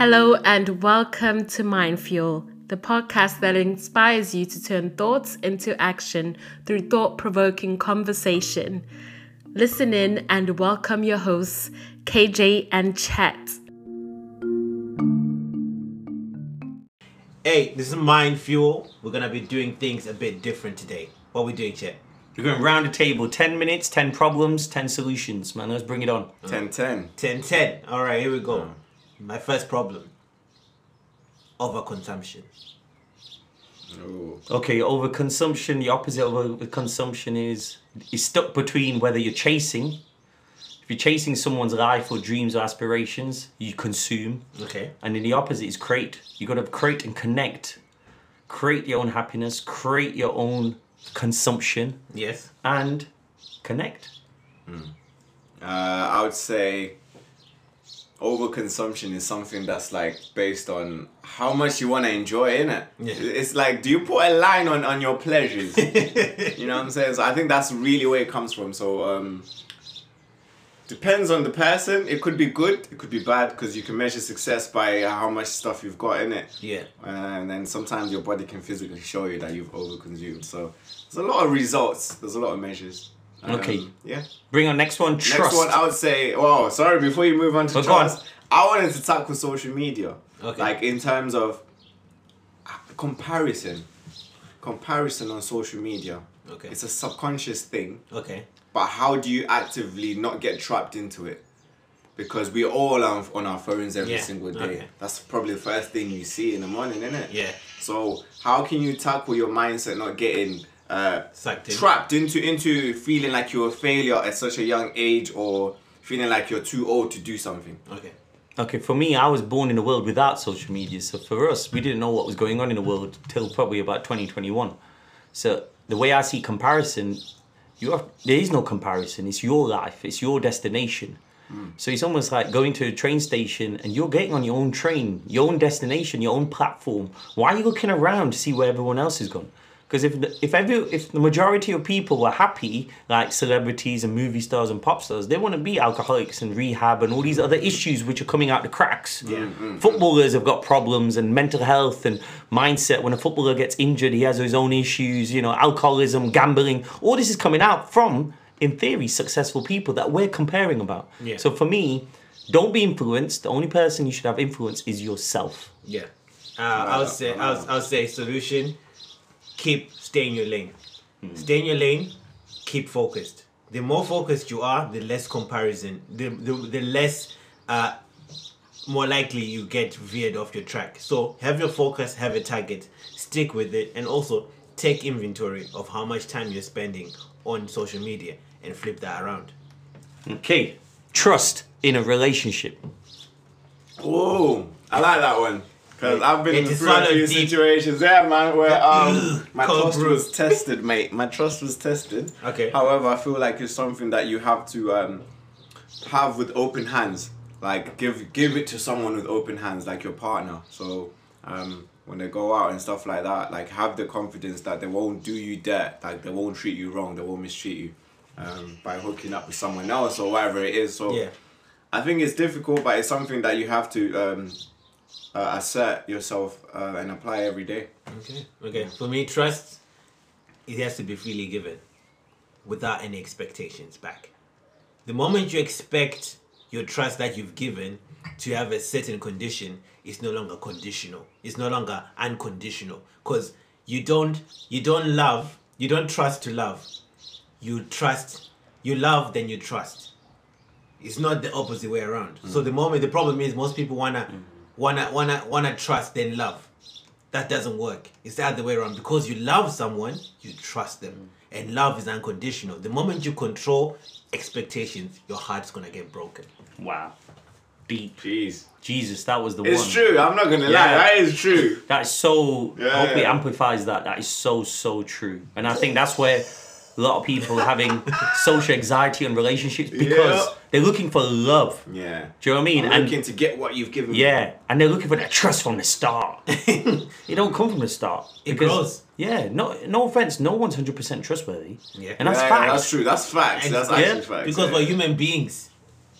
Hello, and welcome to Mind Fuel, the podcast that inspires you to turn thoughts into action through thought provoking conversation. Listen in and welcome your hosts, KJ and Chet. Hey, this is Mind Fuel. We're gonna be doing things a bit different today. What are we doing, Chet? We're going round the table. 10 minutes, 10 problems, 10 solutions. Man, let's bring it on. 10 10. 10 10. Alright, here we go. My first problem overconsumption. Ooh. Okay, overconsumption, the opposite of overconsumption is you're stuck between whether you're chasing. If you're chasing someone's life or dreams or aspirations, you consume. Okay. And then the opposite is create. You got to create and connect. Create your own happiness, create your own consumption, Yes. and connect. Uh, I would say overconsumption is something that's like based on how much you want to enjoy in it. Yeah. It's like, do you put a line on, on your pleasures? you know what I'm saying? So I think that's really where it comes from. So um, depends on the person. It could be good, it could be bad because you can measure success by how much stuff you've got in it. Yeah. and then sometimes your body can physically show you that you've overconsumed. So there's a lot of results. There's a lot of measures. Um, Okay. Yeah. Bring on next one, trust. Next one, I would say. Oh, sorry. Before you move on to Oh, go on. trust, I wanted to tackle social media. Okay. Like in terms of uh, comparison, comparison on social media. Okay. It's a subconscious thing, Okay. But how do you actively not get trapped into it? Because we're all on, on our phones every Yeah, single day. okay. That's probably the first thing you see in the morning, isn't it? Yeah. So how can you tackle your mindset not getting uh, in. trapped into into feeling like you're a failure at such a young age or feeling like you're too old to do something? Okay. Okay, for me, I was born in a world without social media. So for us, we didn't know what was going on in the world till probably about 2021. So the way I see comparison, you have, there is no comparison. It's your life. It's your destination. So it's almost like going to a train station and you're getting on your own train, your own destination, your own platform. Why are you looking around to see where everyone else has gone? Because if the, if every if the majority of people were happy, like celebrities and movie stars and pop stars, they wouldn't be alcoholics and rehab and all these other issues which are coming out the cracks. Yeah. Footballers have got problems and mental health and mindset. When a footballer gets injured, he has his own issues. You know, alcoholism, gambling. All this is coming out from, in theory, successful people that we're comparing about. Yeah. So for me, don't be influenced. The only person you should have influence is yourself. Yeah. Uh, I would say I would, I would say solution. Keep stay in your lane. Stay in your lane. Keep focused. The more focused you are, the less comparison. The the, the less uh, more likely you get veered off your track. So have your focus, have a target, stick with it, and also take inventory of how much time you're spending on social media and flip that around. Okay. Trust in a relationship. Oh, I like that one. Because I've been It is through a swallowed few deep. situations, yeah, man, where um, my trust brew. was tested, mate. My trust was tested. Okay. However, I feel like it's something that you have to um, have with open hands. Like give give it to someone with open hands, like your partner. So um, when they go out and stuff like that, like have the confidence that they won't do you dirt, like they won't treat you wrong, they won't mistreat you um, by hooking up with someone else or whatever it is. So Yeah. I think it's difficult, but it's something that you have to um, uh, assert yourself uh, and apply every day. Okay. Okay. For me, trust it has to be freely given, without any expectations back. The moment you expect your trust that you've given to have a certain condition, it's no longer conditional. It's no longer unconditional because you don't you don't love you don't trust to love. You trust you love then you trust. It's not the opposite way around. So the moment the problem is most people wanna wanna wanna wanna trust then love. That doesn't work. It's the other way around. Because you love someone, you trust them. Mm. And love is unconditional. The moment you control expectations, your heart's gonna get broken. Wow. Deep. Jeez. Jesus, that was the It's one. It's true. I'm not gonna lie. That is true. That is so. Yeah, I hope it amplifies that. That is so so true, and I think that's where a lot of people having social anxiety and relationships because Yeah. they're looking for love. Yeah. Do you know what I mean? I'm And looking to get what you've given me. yeah, and they're looking for that trust from the start. it don't come from the start. It does. Yeah, no, no offense, no one's hundred percent trustworthy. Yeah. and that's Yeah, yeah, facts. that's true. That's facts. That's Yeah, actually facts. Because yeah. we're human beings,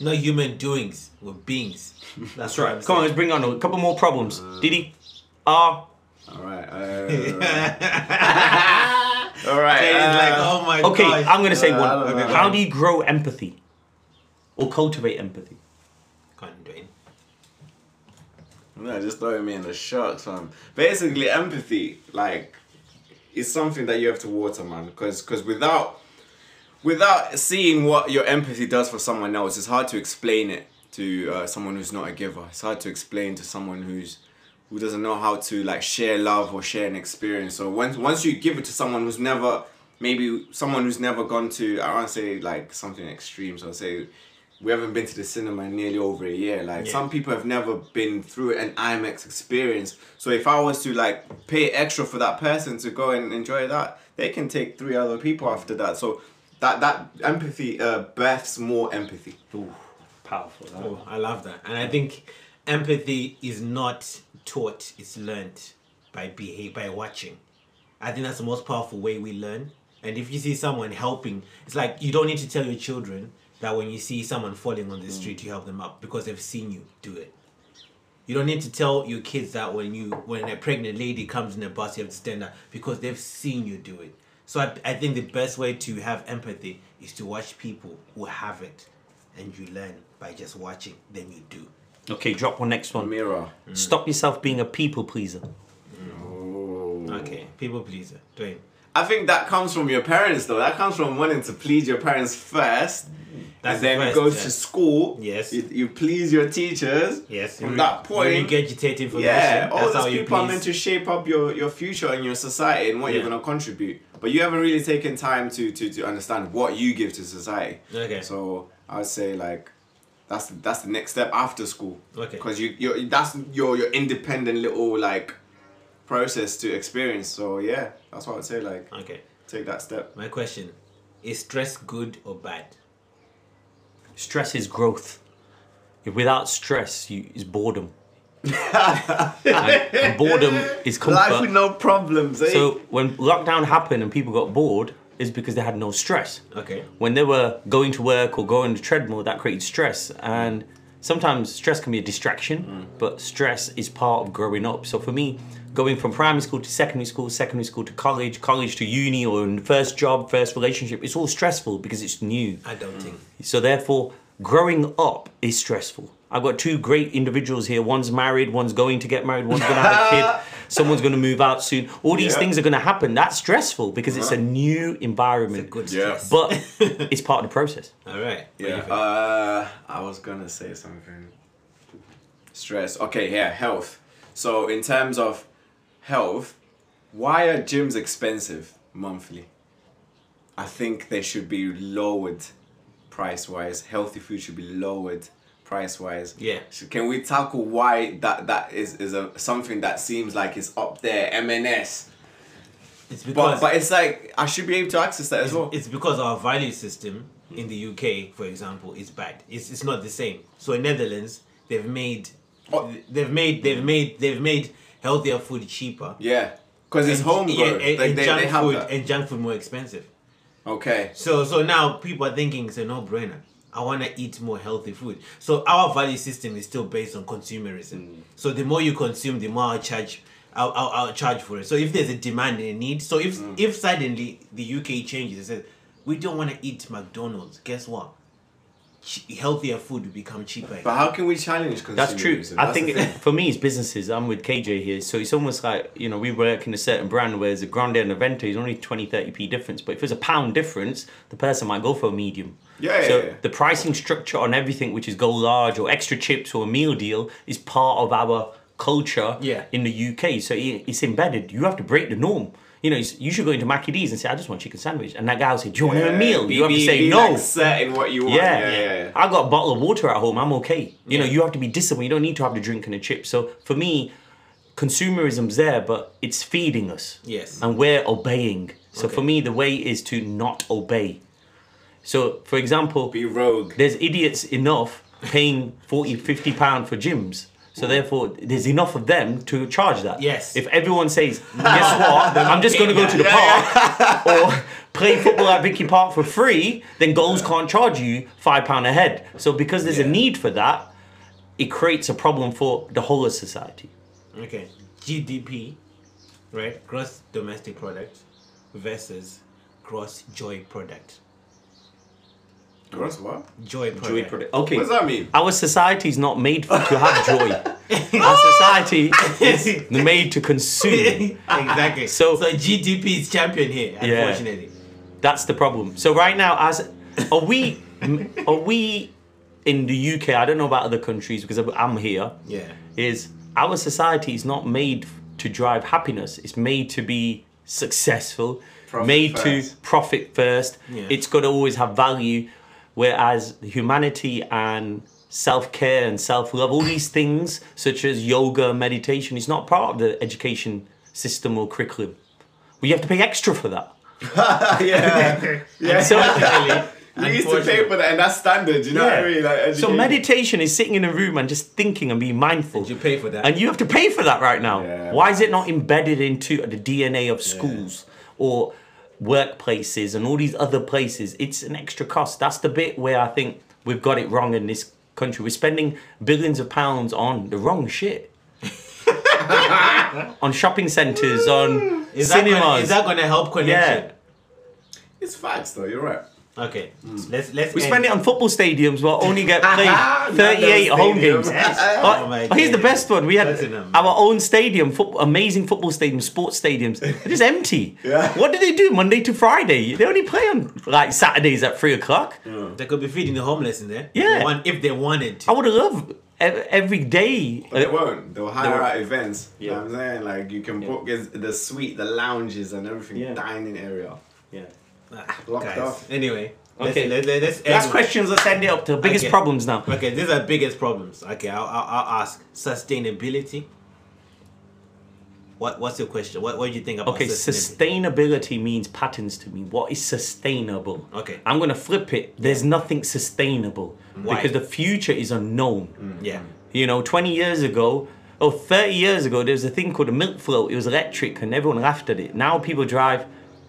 not human doings. We're beings. That's, That's right. I'm Come on, let's bring on a couple more problems. Diddy, R. All right. Uh, all right. Jay is like, uh, oh my Okay, gosh. I'm gonna say Uh, one. don't. How do you grow empathy, or cultivate empathy? Come on, Dwayne. No, just throwing me in the sharks, man. Basically, empathy, like, is something that you have to water, man. Because because without without seeing what your empathy does for someone else, it's hard to explain it to uh, someone who's not a giver. It's hard to explain to someone who's who doesn't know how to like share love or share an experience. So once once you give it to someone who's never maybe someone who's never gone to I want to say like something extreme. So I'll say we haven't been to the cinema in nearly over a year. Like Yeah. some people have never been through an IMAX experience. So if I was to like pay extra for that person to go and enjoy that, they can take three other people after that. So that that empathy uh, births more empathy. Ooh, powerful. Oh, I love that. And I think empathy is not taught, it's learned by behave by watching. I think that's the most powerful way we learn. And if you see someone helping, it's like you don't need to tell your children that when you see someone falling on the mm. street, you help them up because they've seen you do it. You don't need to tell your kids that when you when a pregnant lady comes in a bus, you have to stand up because they've seen you do it. So I, I think the best way to have empathy is to watch people who have it, and you learn by just watching. Then you do. Okay, drop one next one. Mirror. Stop yourself being a people pleaser. Oh. Okay, people pleaser, Dwayne. I think that comes from your parents, though. That comes from wanting to please your parents first. That's and then the you first go step. to school. Yes. You, you please your teachers. Yes. From you that point. you regurgitate information. Yeah, all That's how those you people are meant to shape up your, your future and your society and what you're going to contribute. But you haven't really taken time to, to, to understand what you give to society. Okay. So I would say like that's that's the next step after school. Okay. Because you you that's your your independent little like process to experience. So yeah, that's what I would say. Like Okay. take that step. My question: Is stress good or bad? Stress is growth. If without stress, you is boredom. and, and boredom is Life comfort. with no problems. Eh? So when lockdown happened and people got bored, is because they had no stress. Okay. When they were going to work or going to treadmill, that created stress. And sometimes stress can be a distraction, mm. but stress is part of growing up. So for me, going from primary school to secondary school, secondary school to college, college to uni, or in first job, first relationship, it's all stressful because it's new. I don't think. So therefore, growing up is stressful. I've got two great individuals here. One's married, one's going to get married, one's going to have a kid, someone's going to move out soon. All these Yeah. things are going to happen. That's stressful because it's a new environment. Good Yeah. But it's part of the process. All right. What do you Yeah. Uh, I was gonna say something. Stress. Okay. Yeah. Health. So in terms of health, why are gyms expensive monthly? I think they should be lowered price wise. Healthy food should be lowered price wise. Yeah. So can we tackle why that that is is a something that seems like it's up there M&S, it's because but it's like I should be able to access that as well. it's because our value system in hmm. the UK, for example, is bad. It's, it's not the same. So in Netherlands, they've made Oh. they've made they've made they've made healthier food cheaper. Yeah. Because it's homegrown. yeah, and, Like, and they, junk they have food that. and junk food more expensive. Okay. So so now people are thinking it's a no brainer. I want to eat more healthy food. So our value system is still based on consumerism. Mm. So the more you consume, the more I'll charge. I'll, I'll, I'll charge for it. So if there's a demand and a need, so if mm. if suddenly the UK changes and says we don't want to eat McDonald's, guess what? Che- healthier food will become cheaper. But how can we challenge consumerism? That's true. I That's think it, for me, it's businesses. I'm with KJ here. So it's almost like, you know, we work in a certain brand where there's a Grande and a Venti is only 20, 30p difference. But if there's a pound difference, the person might go for a medium. Yeah, So yeah, yeah. the pricing structure on everything, which is go large or extra chips or a meal deal, is part of our culture Yeah. in the UK. So it's embedded. You have to break the norm. You know, you should go into Mackie D's and say, I just want chicken sandwich. And that guy will say, Do you want a meal? Be- you have to say be, no. Like set what you want. Yeah. Yeah, yeah, yeah. I got a bottle of water at home. I'm okay. You know, you have to be disciplined. You don't need to have the drink and the chip. So for me, consumerism's there, but it's feeding us. Yes. And we're obeying. So Okay. for me, the way is to not obey. So, for example, Be rogue. there's idiots enough paying 40, 50 pound for gyms. So therefore, there's enough of them to charge that. Yes. If everyone says, guess what, I'm just going to go to the park or play football at Vicky Park for free, then goals can't charge you five pound a head. So because there's a need for that, it creates a problem for the whole of society. Okay. GDP, right? Gross domestic product versus gross joy product. Gross what? Joy product. Okay. What does that mean? Our society is not made for, to have joy. Our society is made to consume. exactly. So- so GDP is champion here, Yeah. unfortunately. That's the problem. So right now, as are we, are we in the UK? I don't know about other countries because I'm here. Yeah. Is our society is not made to drive happiness. It's made to be successful, Profit made first. to profit first. Yeah. It's got to always have value. Whereas humanity and self care and self love, all these things such as yoga, meditation, is not part of the education system or curriculum. We have to pay extra for that. yeah. yeah. So, you used to pay for that, and that's standard. You know what I mean? Like, so meditation is sitting in a room and just thinking and being mindful. You pay for that. And you have to pay for that right now. Yeah, Why is it not embedded into the DNA of schools or workplaces and all these other places? It's an extra cost. That's the bit where I think we've got it wrong in this country. We're spending billions of pounds on the wrong shit. on shopping centres, on is that cinemas. Gonna, is that going to help connection? yeah. It's facts, though. You're right. Okay. Hmm. Let's let's. We end. spend it on football stadiums, but only get played 38 home games. Oh Oh, oh, here's the best one. We had Tottenham. our own stadium, foot, amazing football stadium, sports stadiums. They're just empty. Yeah. What do they do Monday to Friday? They only play on like Saturdays at three o'clock. They could be feeding the homeless in there. Yeah. They want- if they wanted to. I would have loved every day. But they won't. They'll hire They'll- out events. You know Yeah. what I'm saying? Like, you can book is- the suite, the lounges, and everything, Yeah. dining area. Yeah. Ah, Locked guys. off. Anyway. Okay. Let's, let, let's Last questions. Let's end it up to the biggest Okay. problems now. Okay, these are biggest problems. Okay, I'll, I'll, I'll ask sustainability. What what's your question? What what do you think about Okay, sustainability? sustainability means patterns to me. What is sustainable? Okay. I'm gonna flip it. There's nothing sustainable Why? because the future is unknown. Yeah. You know, 20 years ago, or 30 years ago, there was a thing called a milk float. It was electric and everyone laughed at it. Now people drive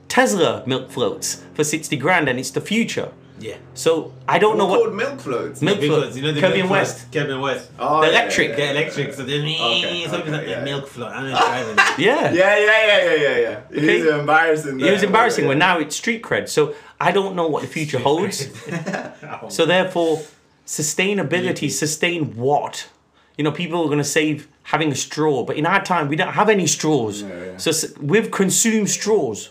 Tesla milk floats for 60 grand and it's the future. Yeah. So I don't know What what. milk floats? Milk Because float. you know the Kevin milk West. float- Kevin West. Oh, The yeah, electric. yeah, The electric. So then Okay, something okay, like yeah. the milk float. I'm not driving. Yeah. Yeah, yeah, yeah, yeah, yeah, yeah. It Okay. is embarrassing. It was embarrassing but when yeah. now it's street cred. So I don't know what the future holds. So therefore, sustainability, sustain what? You know, people are going to save having a straw, but in our time, we don't have any straws. Yeah, yeah. So we've consumed straws.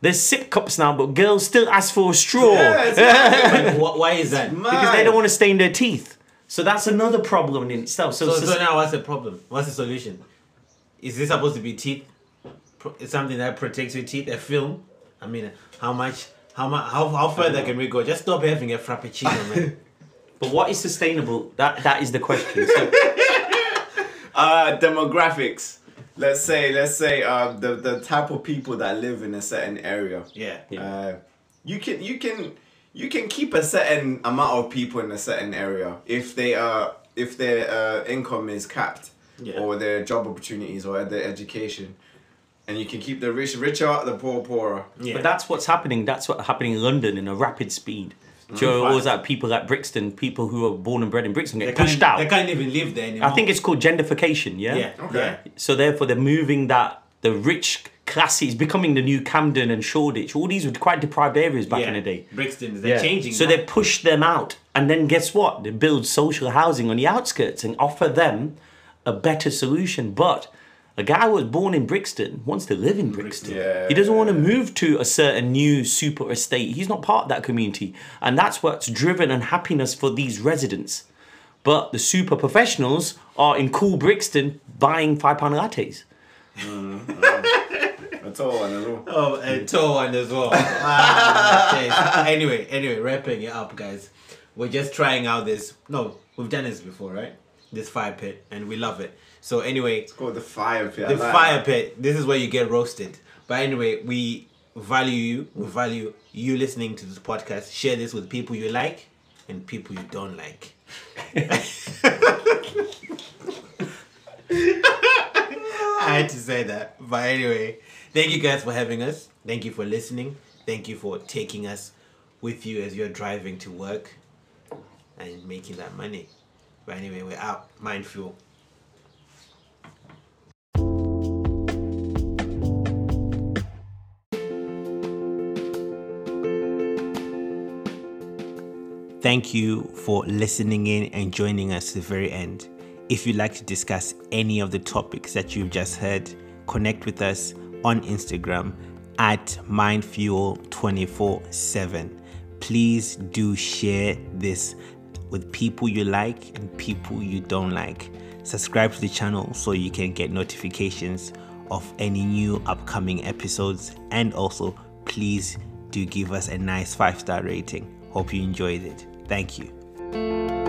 There's sip cups now, but girls still ask for a straw Yeah, it's mad. Why is that? because they don't want to stain their teeth. So that's another problem in itself. So, So, sus- so now what's the problem? What's the solution? Is this supposed to be teeth? Pro- It's something that protects your teeth. A film. I mean, how much? How much? How, how further can we go? Just stop having a frappuccino, man. but what is sustainable? That that is the question. So, uh, demographics. Let's say, let's say, uh, the the type of people that live in a certain area. yeah. Yeah. Uh, you can you can you can keep a certain amount of people in a certain area if they are if their uh, income is capped Yeah. or their job opportunities or their education, and you can keep the rich richer, the poor poorer. Yeah. But that's what's happening. That's what's happening in London in a rapid speed. Do you know, fast. always like people at Brixton, people who are born and bred in Brixton get pushed out. They can't even live there anymore. I think it's called gentrification. Yeah. Yeah. Okay. Yeah. So therefore, they're moving that the rich classes becoming the new Camden and Shoreditch. All these were quite deprived areas back yeah. in the day. Brixton, they're changing. So now. they push them out, and then guess what? They build social housing on the outskirts and offer them a better solution. But a guy who was born in Brixton wants to live in Brixton. Yeah. He doesn't want to move to a certain new super estate. He's not part of that community, and that's what's driven unhappiness for these residents. But the super professionals are in cool Brixton buying five pound lattes. That's all I know. Oh, a tall one as well. Ah, okay. Anyway, anyway, wrapping it up, guys. We're just trying out this. No, we've done this before, right? this fire pit, and we love it. So anyway, It's called the fire pit. The like fire pit. This is where you get roasted. But anyway, we value you. We value you listening to this podcast. Share this with people you like and people you don't like. I had to say that. But anyway, thank you guys for having us. Thank you for listening. Thank you for taking us with you as you're driving to work and making that money. But anyway, we're out. Mind Thank you for listening in and joining us to the very end. If you'd like to discuss any of the topics that you've just heard, connect with us on Instagram at mindfuel247. Please do share this with people you like and people you don't like. Subscribe to the channel so you can get notifications of any new upcoming episodes and also please do give us a nice five star rating. Hope you enjoyed it. Thank you.